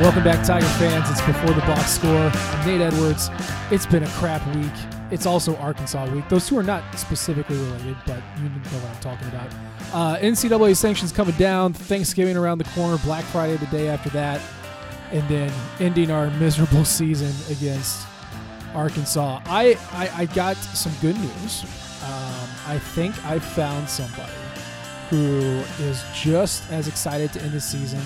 Welcome back, Tiger fans. It's before the box score. I'm Nate Edwards. It's been a crap week. It's also Arkansas week. Those two are not specifically related, but you know what I'm talking about. Uh, NCAA sanctions coming down. Thanksgiving around the corner. Black Friday the day after that, and then ending our miserable season against Arkansas. I I, I got some good news. Um, I think I found somebody who is just as excited to end the season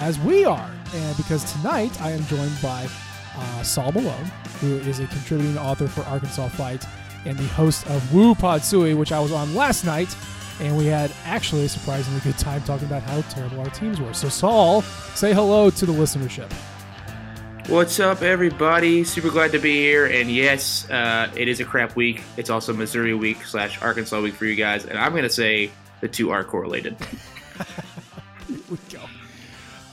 as we are. And because tonight I am joined by uh, Saul Malone, who is a contributing author for Arkansas Fight and the host of Woo Podsui, which I was on last night. And we had actually a surprisingly good time talking about how terrible our teams were. So, Saul, say hello to the listenership. What's up, everybody? Super glad to be here. And yes, uh, it is a crap week. It's also Missouri week slash Arkansas week for you guys. And I'm going to say the two are correlated. Here we go.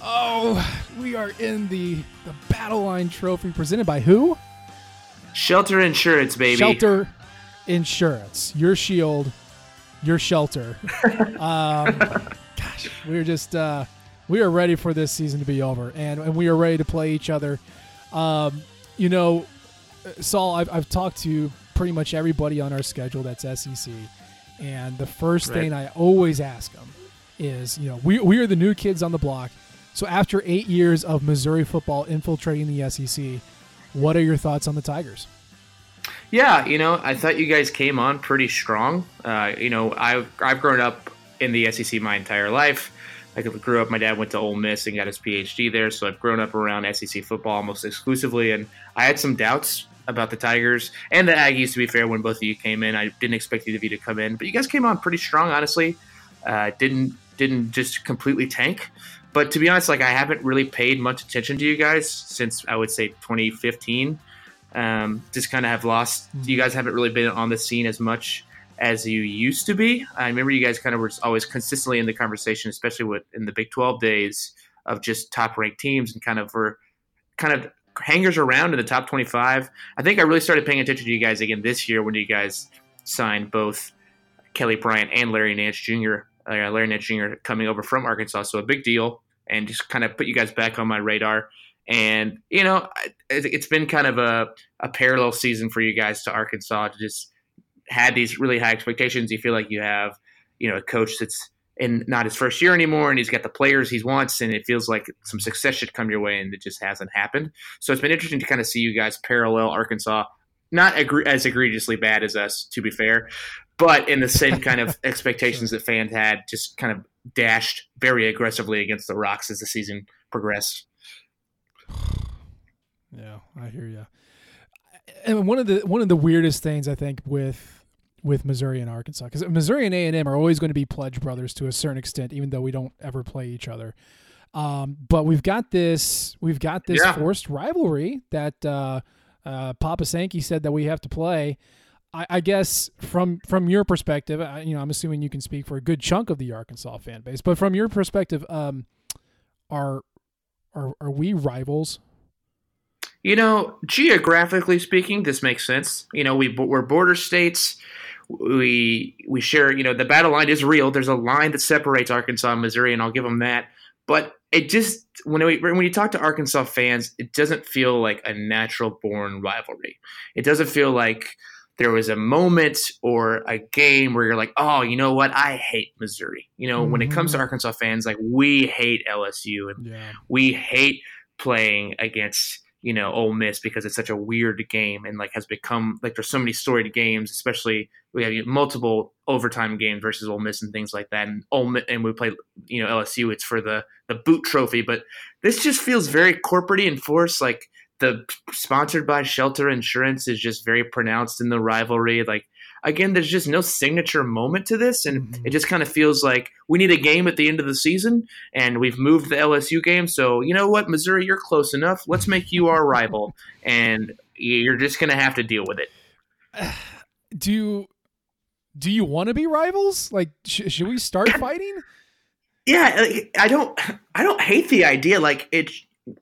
Oh, we are in the the Battle Line Trophy presented by who? Shelter Insurance, baby. Shelter Insurance. Your shield, your shelter. um, gosh, we're just uh, we are ready for this season to be over, and and we are ready to play each other. Um, you know, Saul, I've, I've talked to pretty much everybody on our schedule that's SEC, and the first Right. thing I always ask them is, you know, we we are the new kids on the block. So after eight years of Missouri football infiltrating the SEC, what are your thoughts on the Tigers? Yeah, you know, I thought you guys came on pretty strong. Uh, you know, I've I've grown up in the SEC my entire life. I grew up. My dad went to Ole Miss and got his PhD there, so I've grown up around SEC football almost exclusively. And I had some doubts about the Tigers and the Aggies. To be fair, when both of you came in, I didn't expect either of you to come in, but you guys came on pretty strong. Honestly, uh, didn't didn't just completely tank. But to be honest, like I haven't really paid much attention to you guys since I would say 2015 um, just kind of have lost. You guys haven't really been on the scene as much as you used to be. I remember you guys kind of were always consistently in the conversation, especially with in the Big 12 days of just top ranked teams and kind of were kind of hangers around in the top 25. I think I really started paying attention to you guys again this year when you guys signed both Kelly Bryant and Larry Nance Jr. Uh, Larry Nance Jr. coming over from Arkansas, so a big deal, and just kind of put you guys back on my radar. And you know, it- it's been kind of a, a parallel season for you guys to Arkansas to just had these really high expectations. You feel like you have, you know, a coach that's in not his first year anymore, and he's got the players he wants, and it feels like some success should come your way, and it just hasn't happened. So it's been interesting to kind of see you guys parallel Arkansas, not agree- as egregiously bad as us, to be fair, but in the same kind of expectations that fans had, just kind of dashed very aggressively against the Rocks as the season progressed. Yeah, I hear you. And one of the one of the weirdest things I think with with Missouri and Arkansas because Missouri and A and M are always going to be pledge brothers to a certain extent, even though we don't ever play each other. Um, but we've got this we've got this Yeah. forced rivalry that uh, uh, Papa Sankey said that we have to play. I, I guess from from your perspective, I, you know, I'm assuming you can speak for a good chunk of the Arkansas fan base, but from your perspective, um, are are are we rivals? You know, geographically speaking, this makes sense. You know, we we're border states. We we share. You know, the battle line is real. There's a line that separates Arkansas and Missouri, and I'll give them that. But it just when we, when you talk to Arkansas fans, it doesn't feel like a natural born rivalry. It doesn't feel like there was a moment or a game where you're like, oh, you know what? I hate Missouri. You know, when it comes to mm-hmm. Arkansas fans, like we hate LSU and Yeah. we hate playing against you know Ole Miss because it's such a weird game and like has become like there's so many storied games, especially we have multiple overtime games versus Ole Miss and things like that. And Ole Miss, and we play you know LSU, it's for the the boot trophy, but this just feels very corporatey and forced. Like the sponsored by Shelter Insurance is just very pronounced in the rivalry. Like again, there's just no signature moment to this, and mm-hmm. it just kind of feels like we need a game at the end of the season, and we've moved the LSU game. So you know what, Missouri, you're close enough. Let's make you our rival, and you're just gonna have to deal with it. do you do you want to be rivals? Like, sh- should we start fighting? Yeah, like, I don't, I don't hate the idea. Like it,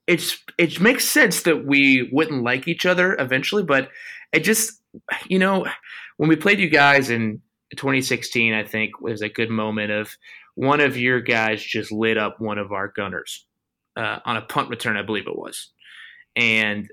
it's, it makes sense that we wouldn't like each other eventually, but it just, you know, when we played you guys in 2016, I think was a good moment of one of your guys just lit up one of our gunners uh, on a punt return, I believe it was, and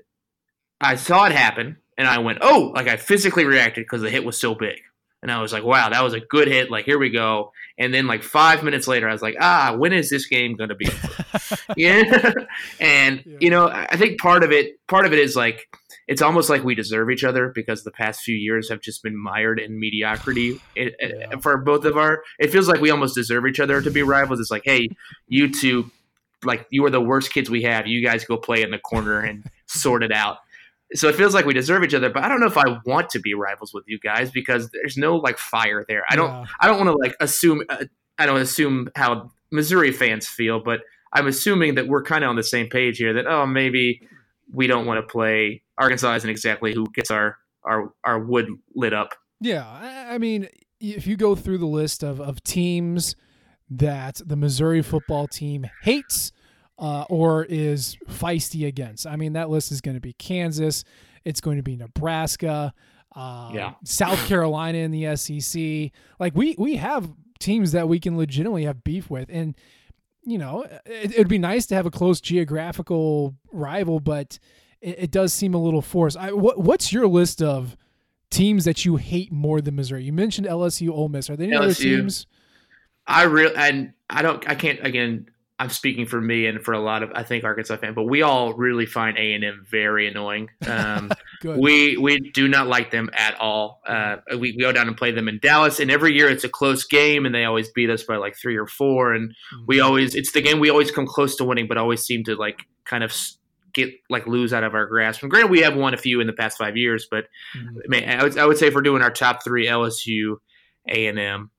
I saw it happen, and I went, oh, like I physically reacted because the hit was so big. And I was like, wow, that was a good hit. Like, here we go. And then, like, five minutes later, I was like, ah, when is this game going to be over? yeah. and, you know, I think part of it, part of it is like, it's almost like we deserve each other because the past few years have just been mired in mediocrity it, it- for both of our. It feels like we almost deserve each other to be rivals. It's like, hey, you two, like, you are the worst kids we have. You guys go play in the corner and sort it out. So it feels like we deserve each other, but I don't know if I want to be rivals with you guys because there's no like fire there. I don't. Yeah. I don't want to like assume. Uh, I don't assume how Missouri fans feel, but I'm assuming that we're kind of on the same page here. That oh, maybe we don't want to play. Arkansas isn't exactly who gets our our our wood lit up. Yeah, I I mean, if you go through the list of, of teams that the Missouri football team hates uh, or is feisty against, I mean, that list is going to be Kansas, it's going to be Nebraska, uh, Yeah. South Carolina in the SEC. Like we we have teams that we can legitimately have beef with, and you know, it, it'd be nice to have a close geographical rival, but it, it does seem a little forced. I, what, what's your list of teams that you hate more than Missouri? You mentioned LSU, Ole Miss. Are there any other teams? I really and I don't. I can't again. I'm speaking for me and for a lot of I think Arkansas fan, but we all really find A and M very annoying. Um, we we do not like them at all. Uh, we, we go down and play them in Dallas, and every year it's a close game, and they always beat us by like three or four. And we always it's the game we always come close to winning, but always seem to like kind of get like lose out of our grasp. And granted, we have won a few in the past five years, but Mm-hmm. I, mean, I would I would say if we're doing our top three, LSU, A and M,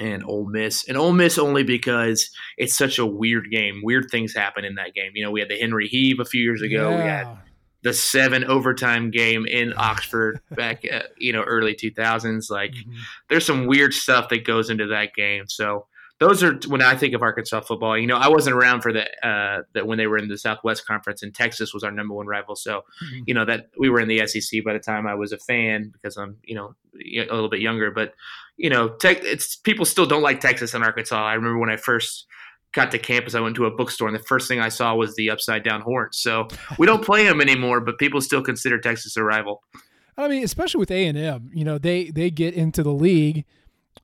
and Ole Miss. And Ole Miss only because it's such a weird game. Weird things happen in that game. You know, we had the Henry Heave a few years ago. We had the seven overtime game in Oxford back, uh, you know, early 2000s. Like, Mm-hmm. there's some weird stuff that goes into that game. So those are when I think of Arkansas football. You know, I wasn't around for the uh, that when they were in the Southwest Conference, and Texas was our number one rival. So, Mm-hmm. you know that we were in the SEC by the time I was a fan because I'm, you know, a little bit younger. But you know, tech, it's people still don't like Texas and Arkansas. I remember when I first got to campus, I went to a bookstore, and the first thing I saw was the upside down horns. So we don't play them anymore, but people still consider Texas a rival. I mean, especially with A and M, you know, they they get into the league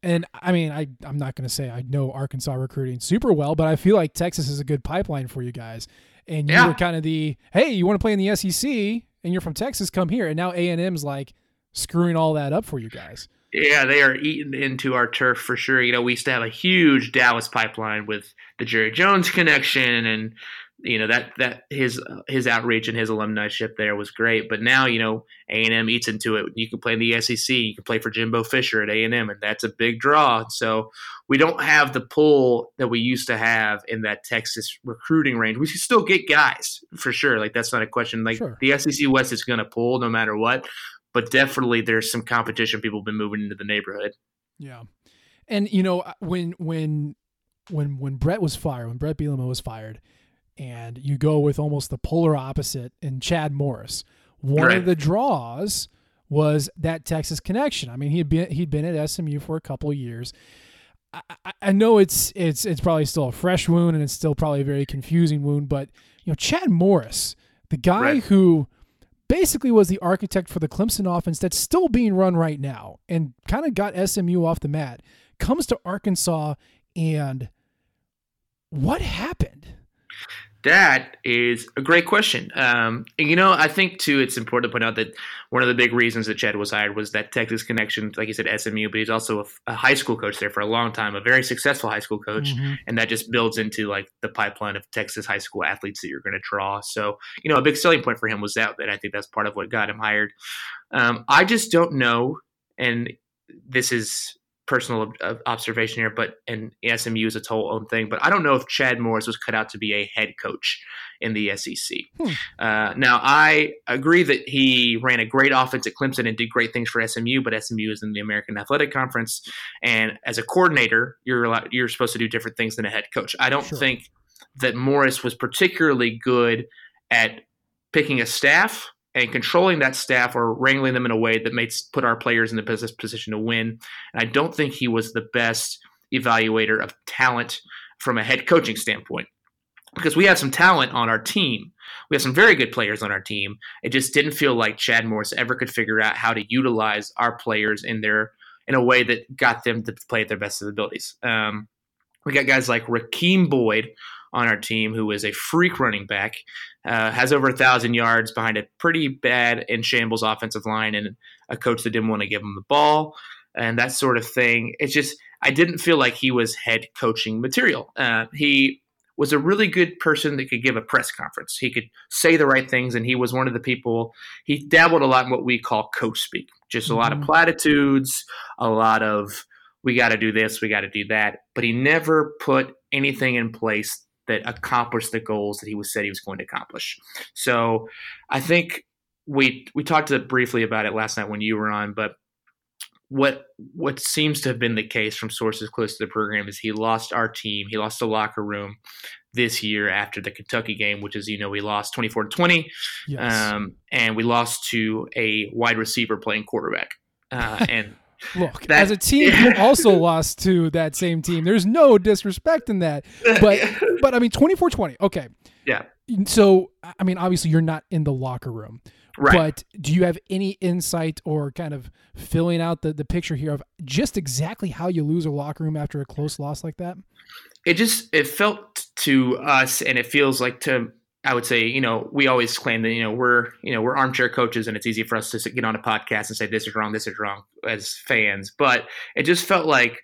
And I mean, I I'm not going to say I know Arkansas recruiting super well, but I feel like Texas is a good pipeline for you guys. And you Yeah. were kind of the hey, you want to play in the SEC, and you're from Texas, come here. And now A and M's like screwing all that up for you guys. Yeah, they are eating into our turf for sure. You know, we used to have a huge Dallas pipeline with the Jerry Jones connection, and you know that that his his outreach and his alumni ship there was great. But now, you know, A and M eats into it. You can play in the SEC. You can play for Jimbo Fisher at A and M, and that's a big draw. So we don't have the pull that we used to have in that Texas recruiting range. We can still get guys for sure. Like that's not a question. Like Sure. the SEC West is going to pull no matter what. But definitely, there's some competition. People have been moving into the neighborhood. Yeah, and you know when when when when Brett was fired, when Bret Bielema was fired, and you go with almost the polar opposite in Chad Morris. One Right. of the draws was that Texas connection. I mean, he'd been he'd been at SMU for a couple of years. I, I- I know it's it's it's probably still a fresh wound and it's still probably a very confusing wound, but you know, Chad Morris, the guy Right. who basically was the architect for the Clemson offense that's still being run right now and kind of got SMU off the mat, comes to Arkansas and what happened? That is a great question. Um, and, you know, I think too, it's important to point out that one of the big reasons that Chad was hired was that Texas connection. Like you said, SMU, but he's also a, a high school coach there for a long time, a very successful high school coach, and that just builds into like the pipeline of Texas high school athletes that you're going to draw. So, you know, a big selling point for him was that, and I think that's part of what got him hired. Um, I just don't know, and this is personal ob- ob- observation here, but and SMU is its whole own thing. But I don't know if Chad Morris was cut out to be a head coach in the SEC. Uh, now, I agree that he ran a great offense at Clemson and did great things for SMU, but SMU is in the American Athletic Conference, and as a coordinator, you're allowed, you're supposed to do different things than a head coach. I don't Sure. think that Morris was particularly good at picking a staff and controlling that staff or wrangling them in a way that makes put our players in the best position to win. And I don't think he was the best evaluator of talent from a head coaching standpoint because we had some talent on our team. We have some very good players on our team. It just didn't feel like Chad Morris ever could figure out how to utilize our players in their in a way that got them to play at their best of abilities. Um, we got guys like Rakeem Boyd on our team, who is a freak running back, uh, has over a thousand yards behind a pretty bad in shambles offensive line, and a coach that didn't want to give him the ball and that sort of thing. It's just I didn't feel like he was head coaching material. Uh, he was a really good person that could give a press conference. He could say the right things, and he was one of the people. He dabbled a lot in what we call coach speak, just a lot of platitudes, a lot of we got to do this, we got to do that. But he never put anything in place that accomplished the goals that he was said he was going to accomplish. So I think we we talked briefly about it last night when you were on, but what what seems to have been the case from sources close to the program is he lost our team, he lost the locker room this year after the Kentucky game, which is you know we lost twenty four to twenty, um, and we lost to a wide receiver playing quarterback, uh, and Look, that- as a team, you also lost to that same team. There's no disrespect in that. But but I mean 24-20. Okay. yeah, So I mean obviously you're not in the locker room. right. But do you have any insight or kind of filling out the, the picture here of just exactly how you lose a locker room after a close loss like that? it just it felt to us and it feels like to i would say you know we always claim that you know we're you know we're armchair coaches and it's easy for us to get on a podcast and say this is wrong this is wrong as fans. But it just felt like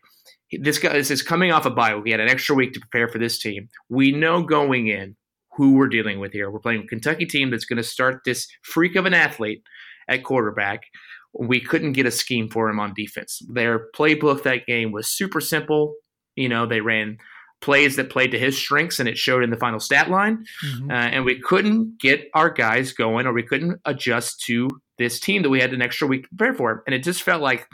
this guy this is coming off a bye he had an extra week to prepare for this team. We know going in who we're dealing with here. We're playing a kentucky team that's going to start this freak of an athlete at quarterback. We couldn't get a scheme for him on defense. Their playbook that game was super simple. You know they ran plays that played to his strengths, and it showed in the final stat line. Uh, and we couldn't get our guys going, or we couldn't adjust to this team that we had an extra week to prepare for. And it just felt like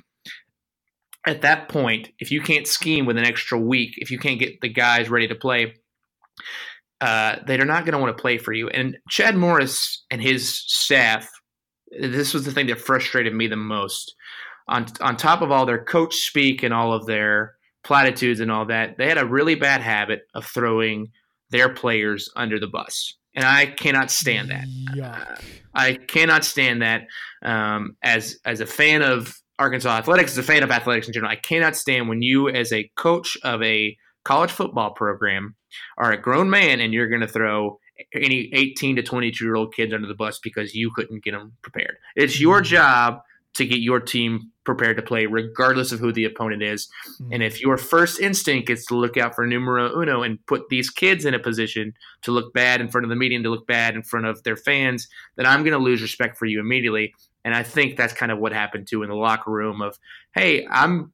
at that point, if you can't scheme with an extra week, if you can't get the guys ready to play, uh, they're not going to want to play for you. And Chad Morris and his staff, this was the thing that frustrated me the most. On on top of all their coach speak and all of their platitudes and all that, they had a really bad habit of throwing their players under the bus. And I cannot stand that. Yuck. I cannot stand that. Um, as as a fan of Arkansas athletics, as a fan of athletics in general, I cannot stand when you, as a coach of a college football program, are a grown man and you're going to throw any 18 to 22 year old kids under the bus because you couldn't get them prepared. It's your Mm-hmm. job to get your team prepared to play, regardless of who the opponent is. Mm-hmm. And if your first instinct is to look out for numero uno and put these kids in a position to look bad in front of the media and to look bad in front of their fans, then I'm going to lose respect for you immediately. And I think that's kind of what happened too in the locker room of, hey, I'm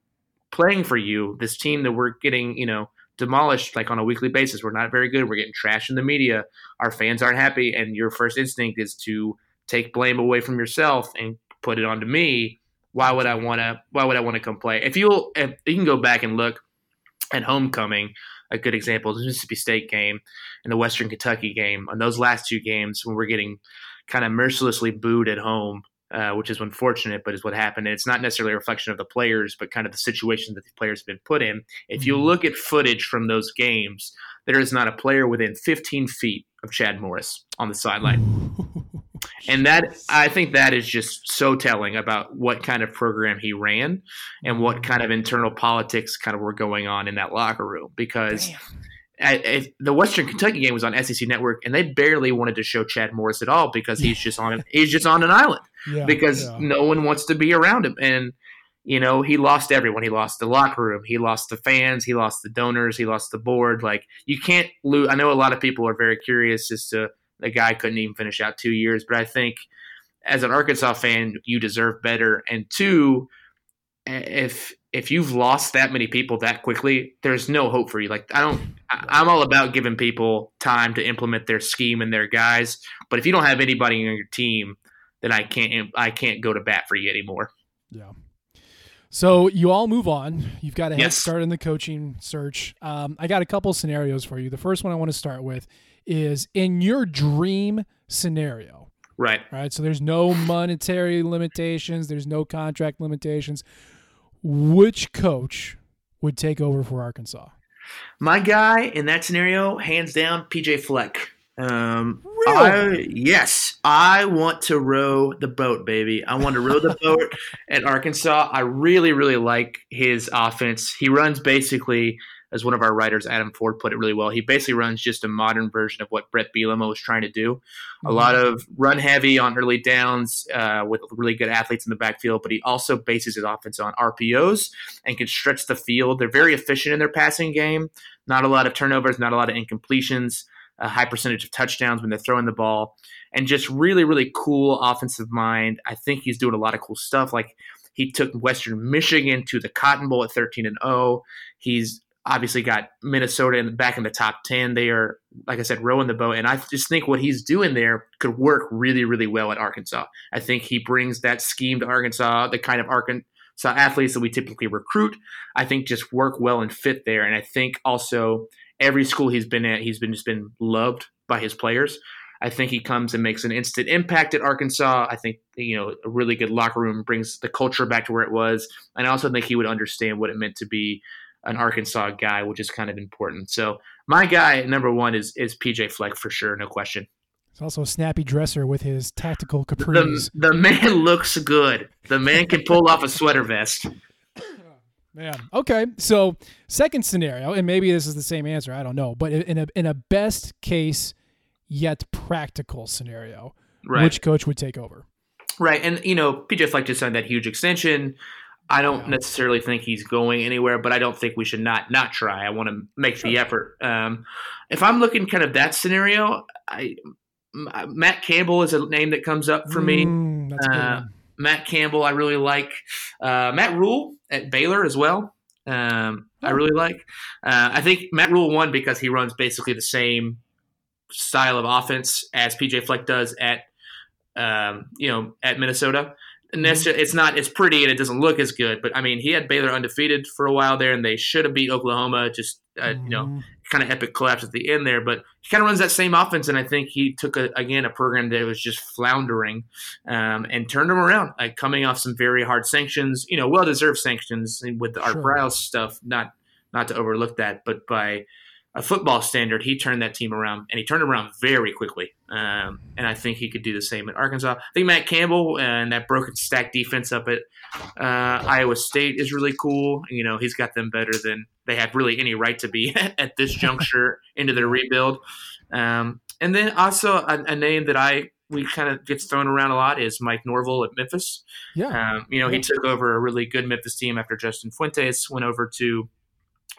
playing for you, this team that we're getting, you know, demolished like on a weekly basis. We're not very good. We're getting trashed in the media. Our fans aren't happy. And your first instinct is to take blame away from yourself and put it onto me. Why would I want to? Why would I want to come play? If you'll, if you can go back and look at homecoming, a good example is the Mississippi State game and the Western Kentucky game. On those last two games, when we're getting kind of mercilessly booed at home, uh, which is unfortunate, but is what happened. And it's not necessarily a reflection of the players, but kind of the situation that the players have been put in. If you look at footage from those games, there is not a player within 15 feet of Chad Morris on the sideline. And that I think that is just so telling about what kind of program he ran and what kind of internal politics kind of were going on in that locker room because I- if the Western Kentucky game was on SEC Network and they barely wanted to show Chad Morris at all because he's just on an, he's just on an island Yeah, because yeah. no one wants to be around him. And you know he lost everyone. He lost the locker room. He lost the fans. He lost the donors. He lost the board. Like you can't lose i know a lot of people are very curious as to the guy couldn't even finish out two years but i think as an arkansas fan you deserve better and two if if you've lost that many people that quickly there's no hope for you like i don't i'm all about giving people time to implement their scheme and their guys but if you don't have anybody on your team then i can't i can't go to bat for you anymore Yeah. So you all move on. You've got a head Yes. start in the coaching search. Um, I got a couple scenarios for you. The first one I want to start with is in your dream scenario. right Right. So there's no monetary limitations. There's no contract limitations. Which coach would take over for Arkansas? My guy in that scenario, hands down, PJ Fleck. Um, Really? I, yes, I want to row the boat, baby. I want to row the boat at Arkansas. I really, really like his offense. He runs basically, as one of our writers, Adam Ford, put it really well. He basically runs just a modern version of what Bret Bielema was trying to do. A lot of run heavy on early downs uh, with really good athletes in the backfield, but he also bases his offense on RPOs and can stretch the field. They're very efficient in their passing game. Not a lot of turnovers, not a lot of incompletions, a high percentage of touchdowns when they're throwing the ball, and just really, really cool offensive mind. I think he's doing a lot of cool stuff. Like he took Western Michigan to the Cotton Bowl at 13 and 0. He's obviously got Minnesota in back in the top 10. They are, like I said, rowing the boat. And I just think what he's doing there could work really, really well at Arkansas. I think he brings that scheme to Arkansas, the kind of Arkansas athletes that we typically recruit, I think just work well and fit there. And I think also every school he's been at, he's been just been loved by his players. I think he comes and makes an instant impact at Arkansas. I think you know a really good locker room brings the culture back to where it was, and I also think he would understand what it meant to be an Arkansas guy, which is kind of important. So my guy number one is is PJ Fleck for sure, no question. He's also a snappy dresser with his tactical The, capris. the man looks good. The man can pull off a sweater vest. Man. Okay. So second scenario, and maybe this is the same answer. I don't know, but in a in a best case yet practical scenario, Right. which coach would take over? Right, and you know, PJ Fleck just signed that huge extension. I don't necessarily think he's going anywhere, but I don't think we should not not try. I want to make the effort. Um, if I'm looking kind of that scenario, I M- Matt Campbell is a name that comes up for me. Mm, that's a good Uh. Matt Campbell, I really like. Uh, Matt Rhule at Baylor as well. Um, I Oh. really like. Uh, I think Matt Rhule won because he runs basically the same style of offense as PJ Fleck does at, um, you know, at Minnesota. And that's Mm-hmm. it's not it's pretty and it doesn't look as good, but I mean he had Baylor undefeated for a while there, and they should have beat Oklahoma. Just uh, you know, Mhm. kind of epic collapse at the end there, but he kind of runs that same offense, and I think he took a, again a program that was just floundering um, and turned them around, like coming off some very hard sanctions, you know, well deserved sanctions with the Art Sure. Briles stuff. Not not to overlook that, but by a football standard, he turned that team around, and he turned around very quickly. Um, and I think he could do the same at Arkansas. I think Matt Campbell and that broken stack defense up at uh, Iowa State is really cool. You know, he's got them better than they have really any right to be at this juncture into their rebuild. Um, and then also a, a, name that I we kind of gets thrown around a lot is Mike Norvell at Memphis. Yeah, um, you know, he took over a really good Memphis team after Justin Fuentes went over to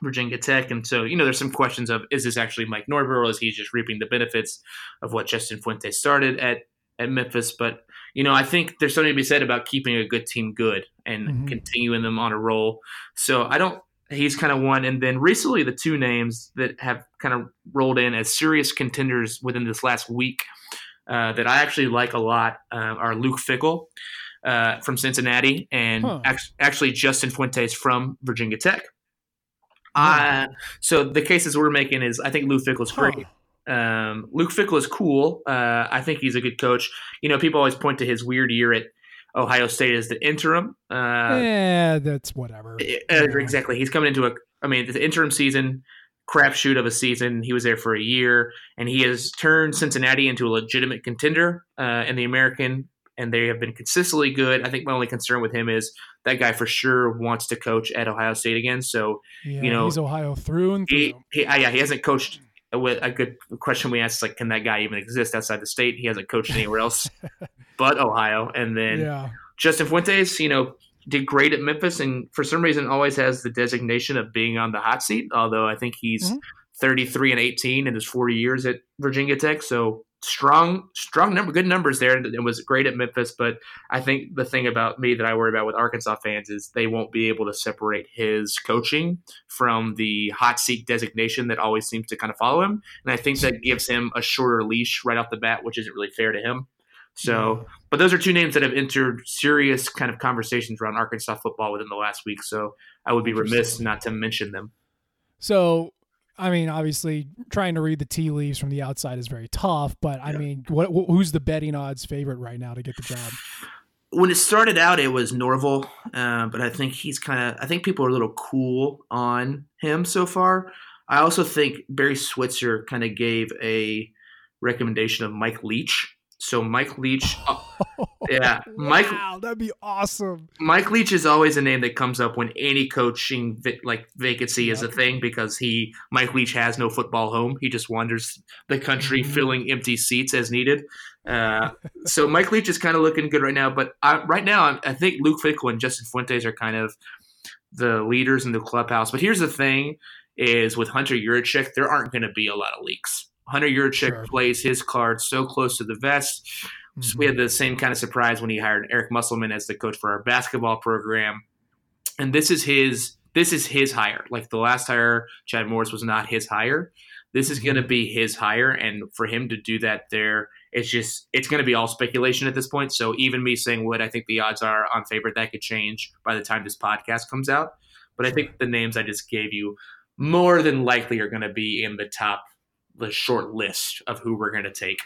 Virginia Tech. And so, you know, there's some questions of is this actually Mike Norvell or is he just reaping the benefits of what Justin Fuente started at, at Memphis? But, you know, I think there's something to be said about keeping a good team good and mm-hmm. continuing them on a roll. So I don't, he's kind of one. And then recently, the two names that have kind of rolled in as serious contenders within this last week uh, that I actually like a lot uh, are Luke Fickell. Uh, from Cincinnati and huh. ac- actually Justin Fuentes from Virginia Tech. Uh, so the cases we're making is I think Luke Fickell is great. Huh. Um, Luke Fickell is cool. Uh, I think he's a good coach. You know, people always point to his weird year at Ohio State as the interim. Uh, yeah, that's whatever. Uh, exactly. He's coming into a. I mean, the interim season, crapshoot of a season. He was there for a year, and he has turned Cincinnati into a legitimate contender uh, in the American and they have been consistently good. I think my only concern with him is that guy for sure wants to coach at Ohio State again. So yeah, you know, he's Ohio through and through. He, he, uh, yeah, he hasn't coached. With a good question we asked, like, can that guy even exist outside the state? He hasn't coached anywhere else but Ohio. And then yeah. Justin Fuentes, you know, did great at Memphis, and for some reason always has the designation of being on the hot seat. Although I think he's mm-hmm. 33 and 18 in his four years at Virginia Tech, so strong, strong number, good numbers there, and it was great at Memphis. But I think the thing about me that I worry about with Arkansas fans is they won't be able to separate his coaching from the hot seat designation that always seems to kind of follow him, and I think that gives him a shorter leash right off the bat, which isn't really fair to him. So, but those are two names that have entered serious kind of conversations around Arkansas football within the last week. So I would be remiss not to mention them. So I mean, obviously, trying to read the tea leaves from the outside is very tough. But I mean, what, who's the betting odds favorite right now to get the job? When it started out, it was Norvell, uh, but I think he's kind of. I think people are a little cool on him so far. I also think Barry Switzer kind of gave a recommendation of Mike Leach so Mike Leach, uh, yeah, Mike. Wow, that'd be awesome. Mike Leach is always a name that comes up when any coaching like vacancy is a thing because he Mike Leach has no football home. He just wanders the country mm-hmm. filling empty seats as needed. Uh, so Mike Leach is kind of looking good right now, but I, right now I think Luke Fickell and Justin Fuentes are kind of the leaders in the clubhouse. But here's the thing: is with Hunter Yurachek, there aren't going to be a lot of leaks. Hunter Yurachek sure. plays his card so close to the vest. Mm-hmm. So we had the same kind of surprise when he hired Eric Musselman as the coach for our basketball program. And this is his this is his hire. Like the last hire, Chad Morris was not his hire. This is going to mm-hmm. be his hire, and for him to do that there, it's just it's going to be all speculation at this point. So even me saying what I think the odds are on favorite, that could change by the time this podcast comes out. But I think the names I just gave you more than likely are going to be in the top the short list of who we're going to take.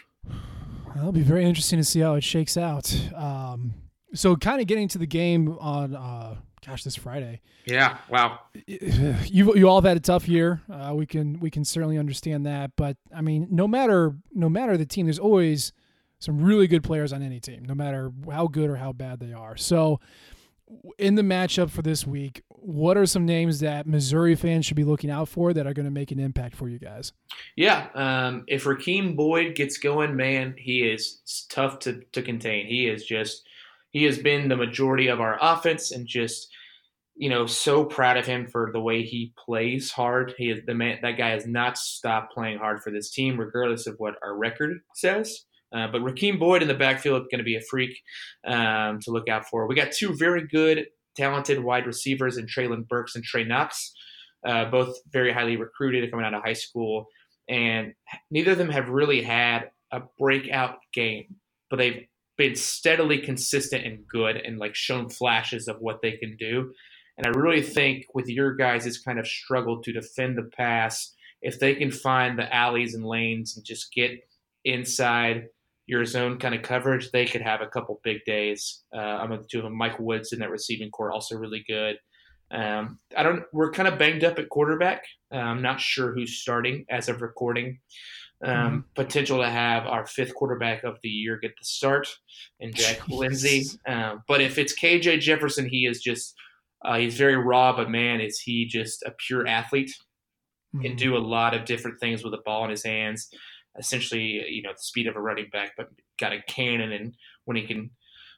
That'll be very interesting to see how it shakes out. Um, so, kind of getting to the game on, uh, gosh, this Friday. Yeah. Wow. You you all have had a tough year. Uh, we can we can certainly understand that. But I mean, no matter no matter the team, there's always some really good players on any team, no matter how good or how bad they are. So, in the matchup for this week, what are some names that Missouri fans should be looking out for that are going to make an impact for you guys? Yeah, um, if Rakeem Boyd gets going, man, he is tough to, to contain. He is just he has been the majority of our offense, and just you know so proud of him for the way he plays hard. He is the man. That guy has not stopped playing hard for this team, regardless of what our record says. Uh, but Rakeem Boyd in the backfield is going to be a freak um, to look out for. We got two very good, talented wide receivers in Treylon Burks and Trey Knox, uh, both very highly recruited coming out of high school, and neither of them have really had a breakout game, but they've been steadily consistent and good and like shown flashes of what they can do. And I really think with your guys, it's kind of struggled to defend the pass. If they can find the alleys and lanes and just get inside your zone kind of coverage, they could have a couple big days. Uh, I'm going to do Mike Woods in that receiving core, also really good. Um, I don't. We're kind of banged up at quarterback. Uh, I'm not sure who's starting as of recording. Um, mm-hmm. Potential to have our fifth quarterback of the year get the start, and Jack Lindsey. Um, but if it's KJ Jefferson, he is just uh, he's very raw, but man, is he just a pure athlete. Mm-hmm. Can do a lot of different things with the ball in his hands. Essentially, you know, the speed of a running back, but got a cannon, and when he can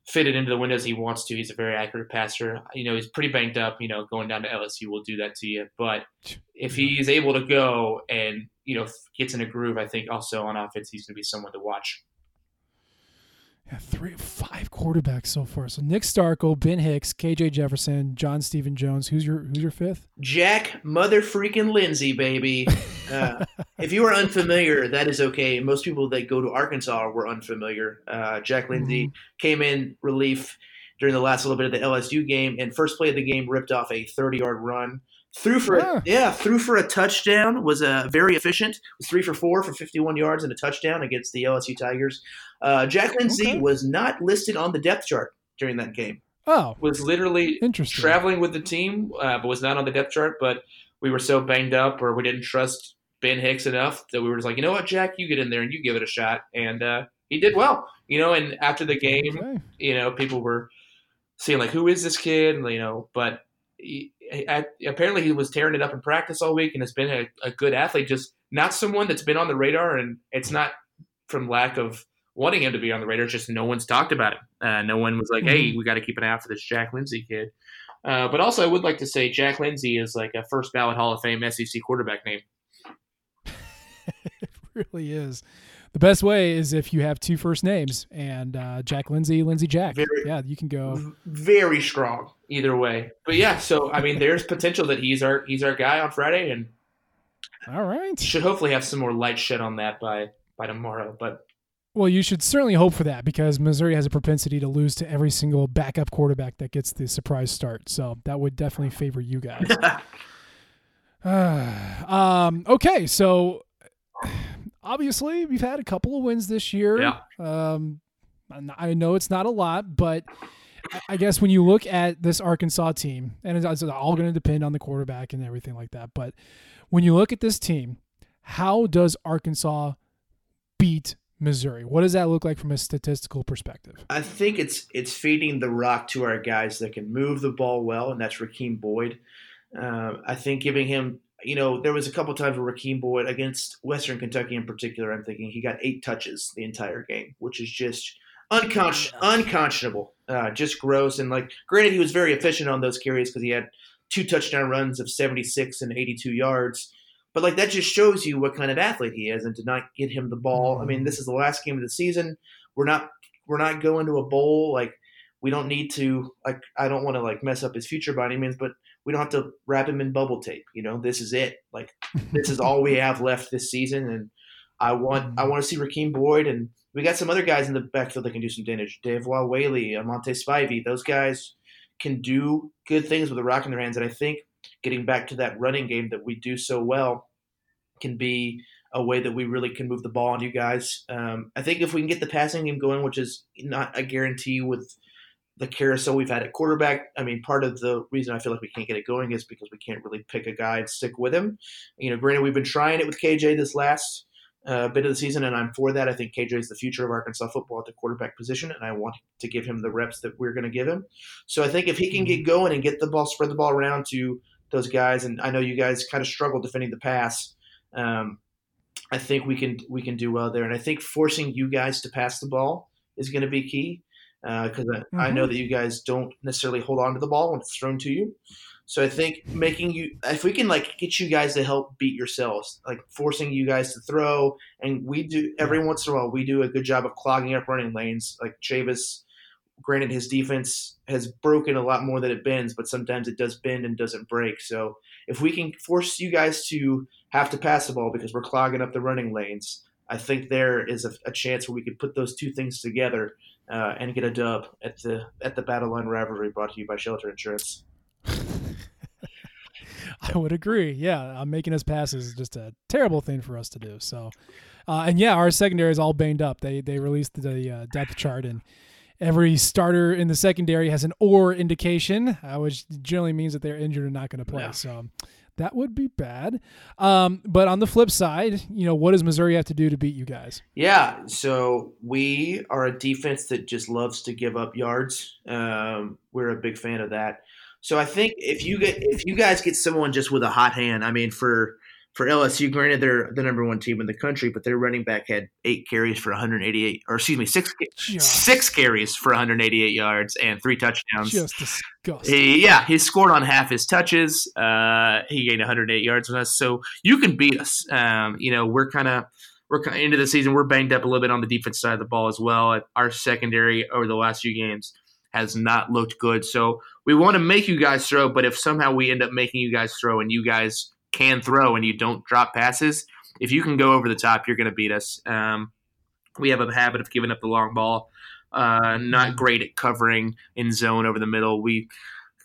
fit it into the windows he wants to. He's a very accurate passer. You know, he's pretty banged up. You know, going down to LSU will do that to you. But if he's able to go and you know gets in a groove, I think also on offense he's going to be someone to watch. Yeah, three, five quarterbacks so far. So Nick Starkel, Ben Hicks, KJ Jefferson, John Stephen Jones. Who's your Who's your fifth? Jack Mother freaking Lindsey, baby. Uh, if you are unfamiliar, that is okay. Most people that go to Arkansas were unfamiliar. Uh, Jack Lindsey mm-hmm. came in relief during the last little bit of the LSU game, and first play of the game ripped off a 30 yard run Threw for yeah. A, yeah, threw for a touchdown. Was uh, very efficient. Was three for four for 51 yards and a touchdown against the LSU Tigers. Uh, Jack Lindsey okay. was not listed on the depth chart during that game. Oh, was literally interesting. traveling with the team, uh, but was not on the depth chart. But we were so banged up, or we didn't trust Ben Hicks enough that we were just like, you know what, Jack, you get in there and you give it a shot, and uh, he did well. You know, and after the game, okay. you know, people were seeing like, who is this kid? And, you know, but he, apparently he was tearing it up in practice all week and has been a, a, good athlete. Just not someone that's been on the radar, and it's not from lack of wanting him to be on the radar. It's just no one's talked about him. Uh, no one was like, "Hey, mm-hmm. we got to keep an eye out for this Jack Lindsey kid." Uh, but also, I would like to say Jack Lindsey is like a first ballot Hall of Fame SEC quarterback name. it really is. The best way is if you have two first names and uh, Jack Lindsey, Lindsey Jack. Very, yeah, you can go very strong either way. But yeah, so I mean, there's potential that he's our he's our guy on Friday, and all right, should hopefully have some more light shed on that by by tomorrow. But well, you should certainly hope for that because Missouri has a propensity to lose to every single backup quarterback that gets the surprise start. So that would definitely favor you guys. uh, um, okay, so obviously we've had a couple of wins this year. Yeah. Um, I know it's not a lot, but I guess when you look at this Arkansas team, and it's all going to depend on the quarterback and everything like that, but when you look at this team, how does Arkansas beat Missouri? What does that look like from a statistical perspective? I think it's it's feeding the rock to our guys that can move the ball well, and that's Rakeem Boyd. Uh, I think giving him you know, there was a couple times where Rakeem Boyd against Western Kentucky in particular, I'm thinking he got eight touches the entire game, which is just unconscionable, uh, just gross. And like, granted, he was very efficient on those carries because he had two touchdown runs of 76 and 82 yards. But like that just shows you what kind of athlete he is, and to not get him the ball. I mean, this is the last game of the season. We're not we're not going to a bowl. Like we don't need to. Like I don't want to like mess up his future by any means, but we don't have to wrap him in bubble tape. You know, this is it. Like this is all we have left this season, and I want I want to see Rakeem Boyd, and we got some other guys in the backfield that can do some damage. Devwah Whaley, Monte Spivey, those guys can do good things with a rock in their hands, and I think getting back to that running game that we do so well can be a way that we really can move the ball on you guys. Um, I think if we can get the passing game going, which is not a guarantee with the carousel we've had at quarterback. I mean, part of the reason I feel like we can't get it going is because we can't really pick a guy and stick with him. You know, granted, we've been trying it with KJ this last uh, bit of the season, and I'm for that. I think KJ is the future of Arkansas football at the quarterback position, and I want to give him the reps that we're going to give him. So I think if he can get mm-hmm. going and get the ball, spread the ball around to those guys, and I know you guys kind of struggle defending the pass. Um, I think we can we can do well there, and I think forcing you guys to pass the ball is going to be key because uh, mm-hmm. I, know mm-hmm. that you guys don't necessarily hold on to the ball when it's thrown to you. So I think making you, if we can like get you guys to help beat yourselves, like forcing you guys to throw, and we do every once in a while we do a good job of clogging up running lanes. Like Chavis, granted his defense has broken a lot more than it bends, but sometimes it does bend and doesn't break. So if we can force you guys to have to pass the ball because we're clogging up the running lanes, I think there is a, a chance where we could put those two things together uh, and get a dub at the at the Battle Line rivalry brought to you by Shelter Insurance. I would agree. Yeah, uh, making us passes is just a terrible thing for us to do. So, uh, and yeah, our secondary is all banged up. They they released the uh, depth chart and Every starter in the secondary has an or indication, uh, which generally means that they're injured and not going to play. Yeah. So that would be bad. Um, but on the flip side, you know, what does Missouri have to do to beat you guys? Yeah, so we are a defense that just loves to give up yards. Um, we're a big fan of that. So I think if you get if you guys get someone just with a hot hand, I mean for for LSU, granted they're the number one team in the country, but their running back had eight carries for 188, or excuse me, six six carries for 188 yards and three touchdowns. Just disgusting. He, yeah, he scored on half his touches. Uh, he gained 108 yards with us, so you can beat us. Um, you know, we're kind of we're kind of into the season. We're banged up a little bit on the defense side of the ball as well. Our secondary over the last few games has not looked good, so we want to make you guys throw. But if somehow we end up making you guys throw and you guys can throw and you don't drop passes, if you can go over the top, you're going to beat us. Um, we have a habit of giving up the long ball. Uh, not great at covering in zone over the middle. We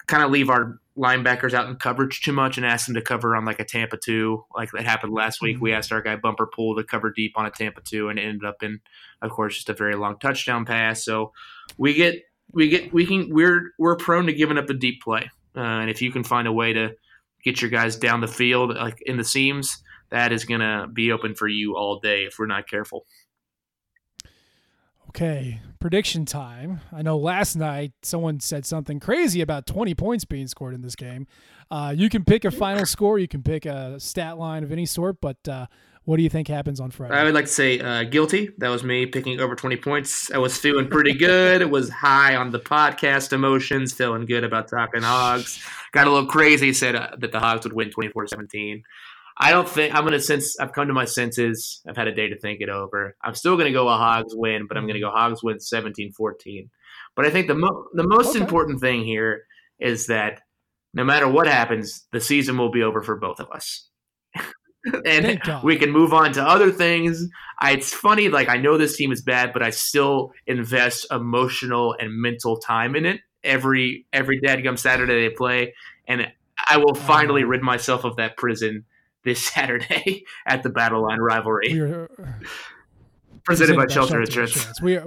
kind of leave our linebackers out in coverage too much and ask them to cover on like a Tampa two, like that happened last week. We asked our guy Bumper Pool to cover deep on a Tampa two, and it ended up in, of course, just a very long touchdown pass. So we get we get we can we're we're prone to giving up the deep play, uh, and if you can find a way to get your guys down the field like in the seams, that is gonna be open for you all day if we're not careful. Okay, prediction time. I know last night someone said something crazy about 20 points being scored in this game. Uh, you can pick a final score, you can pick a stat line of any sort, but uh, what do you think happens on Friday? I would like to say uh, guilty. That was me picking over 20 points. I was feeling pretty good. it was high on the podcast emotions, feeling good about talking Hogs. Got a little crazy, said uh, that the Hogs would win 24 17. I don't think I'm to, since I've come to my senses, I've had a day to think it over. I'm still going to go a Hogs win, but I'm going to go Hogs win 17 14. But I think the, mo- the most Okay. important thing here is that no matter what happens, the season will be over for both of us. And we can move on to other things. I, it's funny, like I know this team is bad, but I still invest emotional and mental time in it every every dadgum Saturday they play, and I will finally Uh-huh. rid myself of that prison this Saturday at the Battle Line rivalry presented by Shelter Insurance. Insurance. We are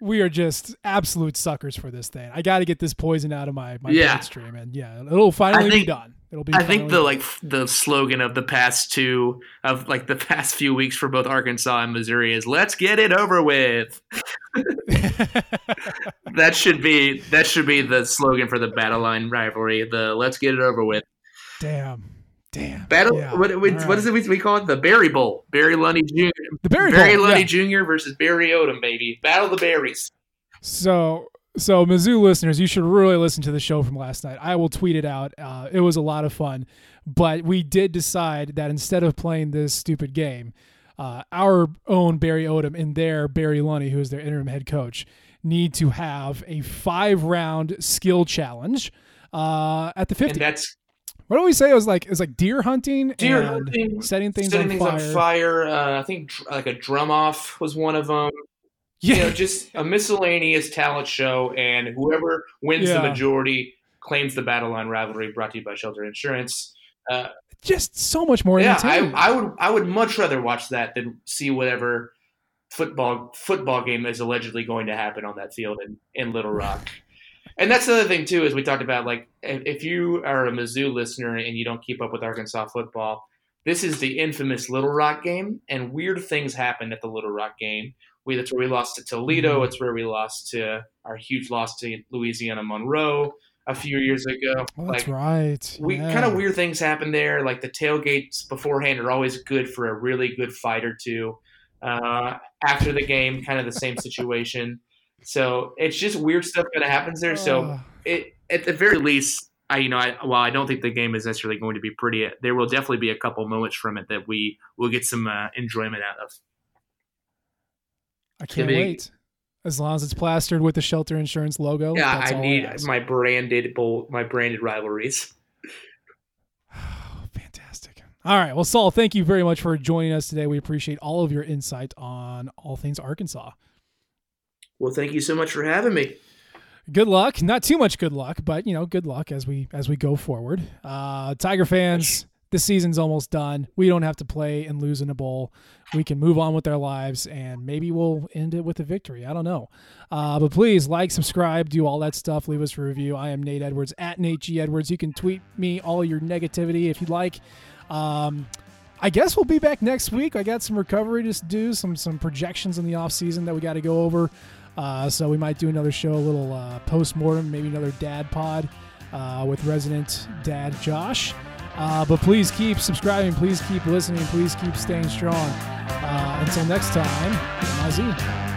we are just absolute suckers for this thing. I got to get this poison out of my my Yeah. bloodstream, and yeah, it'll finally think- be done. It'll be. I think the finally like the slogan of the past two of like the past few weeks for both Arkansas and Missouri is "Let's get it over with." that should be that should be the slogan for the Battle Line rivalry. The "Let's get it over with." damn, damn. Battle. Yeah. What, what, All what is it we, we call it? The Berry Bowl. Barry Lunney Jr. The Berry Barry Bowl, Lunney yeah. Jr. versus Barry Odom, baby. Battle of the berries. So, so Mizzou listeners, you should really listen to the show from last night. I will tweet it out. Uh, it was a lot of fun, but we did decide that instead of playing this stupid game, uh, our own Barry Odom and their Barry Lunney, who is their interim head coach, need to have a five-round skill challenge uh, at the And 50. that's What do we say? It was like it was like deer hunting, deer and hunting, setting things, setting on, things fire. on fire. Uh, I think dr- like a drum off was one of them. Yeah, you know, just a miscellaneous talent show, and whoever wins the majority claims the Battle Line rivalry. Brought to you by Shelter Insurance. Uh, just so much more yeah. I, I would I would much rather watch that than see whatever football football game is allegedly going to happen on that field in, in Little Rock. And that's the other thing too, is we talked about like if, you are a Mizzou listener and you don't keep up with Arkansas football, this is the infamous Little Rock game, and weird things happen at the Little Rock game. We that's where we lost to Toledo. It's where we lost to our huge loss to Louisiana Monroe a few years ago. Oh, that's like, right. we Yeah. kind of weird things happen there. Like the tailgates beforehand are always good for a really good fight or two. Uh, after the game, kind of the same situation. So it's just weird stuff that happens there. So it at the very least, I you know, I, while I don't think the game is necessarily going to be pretty, there will definitely be a couple moments from it that we will get some uh, enjoyment out of. I can't be- wait. As long as it's plastered with the shelter insurance logo. Yeah, that's I all need ask. my branded bowl, my branded rivalries. Fantastic. All right. Well, Saul, thank you very much for joining us today. We appreciate all of your insight on all things Arkansas. Well, thank you so much for having me. Good luck. Not too much good luck, but you know, good luck as we as we go forward. Uh, Tiger fans, the season's almost done. We don't have to play and lose in a bowl. We can move on with our lives, and maybe we'll end it with a victory. I don't know. Uh, but please like, subscribe, do all that stuff. Leave us a review. I am Nate Edwards at Nate G Edwards. You can tweet me all your negativity if you'd like. Um, I guess we'll be back next week. I got some recovery to do, some some projections in the off season that we got to go over. Uh, so we might do another show, a little uh, post mortem, maybe another dad pod uh, with resident dad Josh. Uh, but please keep subscribing. Please keep listening. Please keep staying strong. Uh, until next time, Mazi.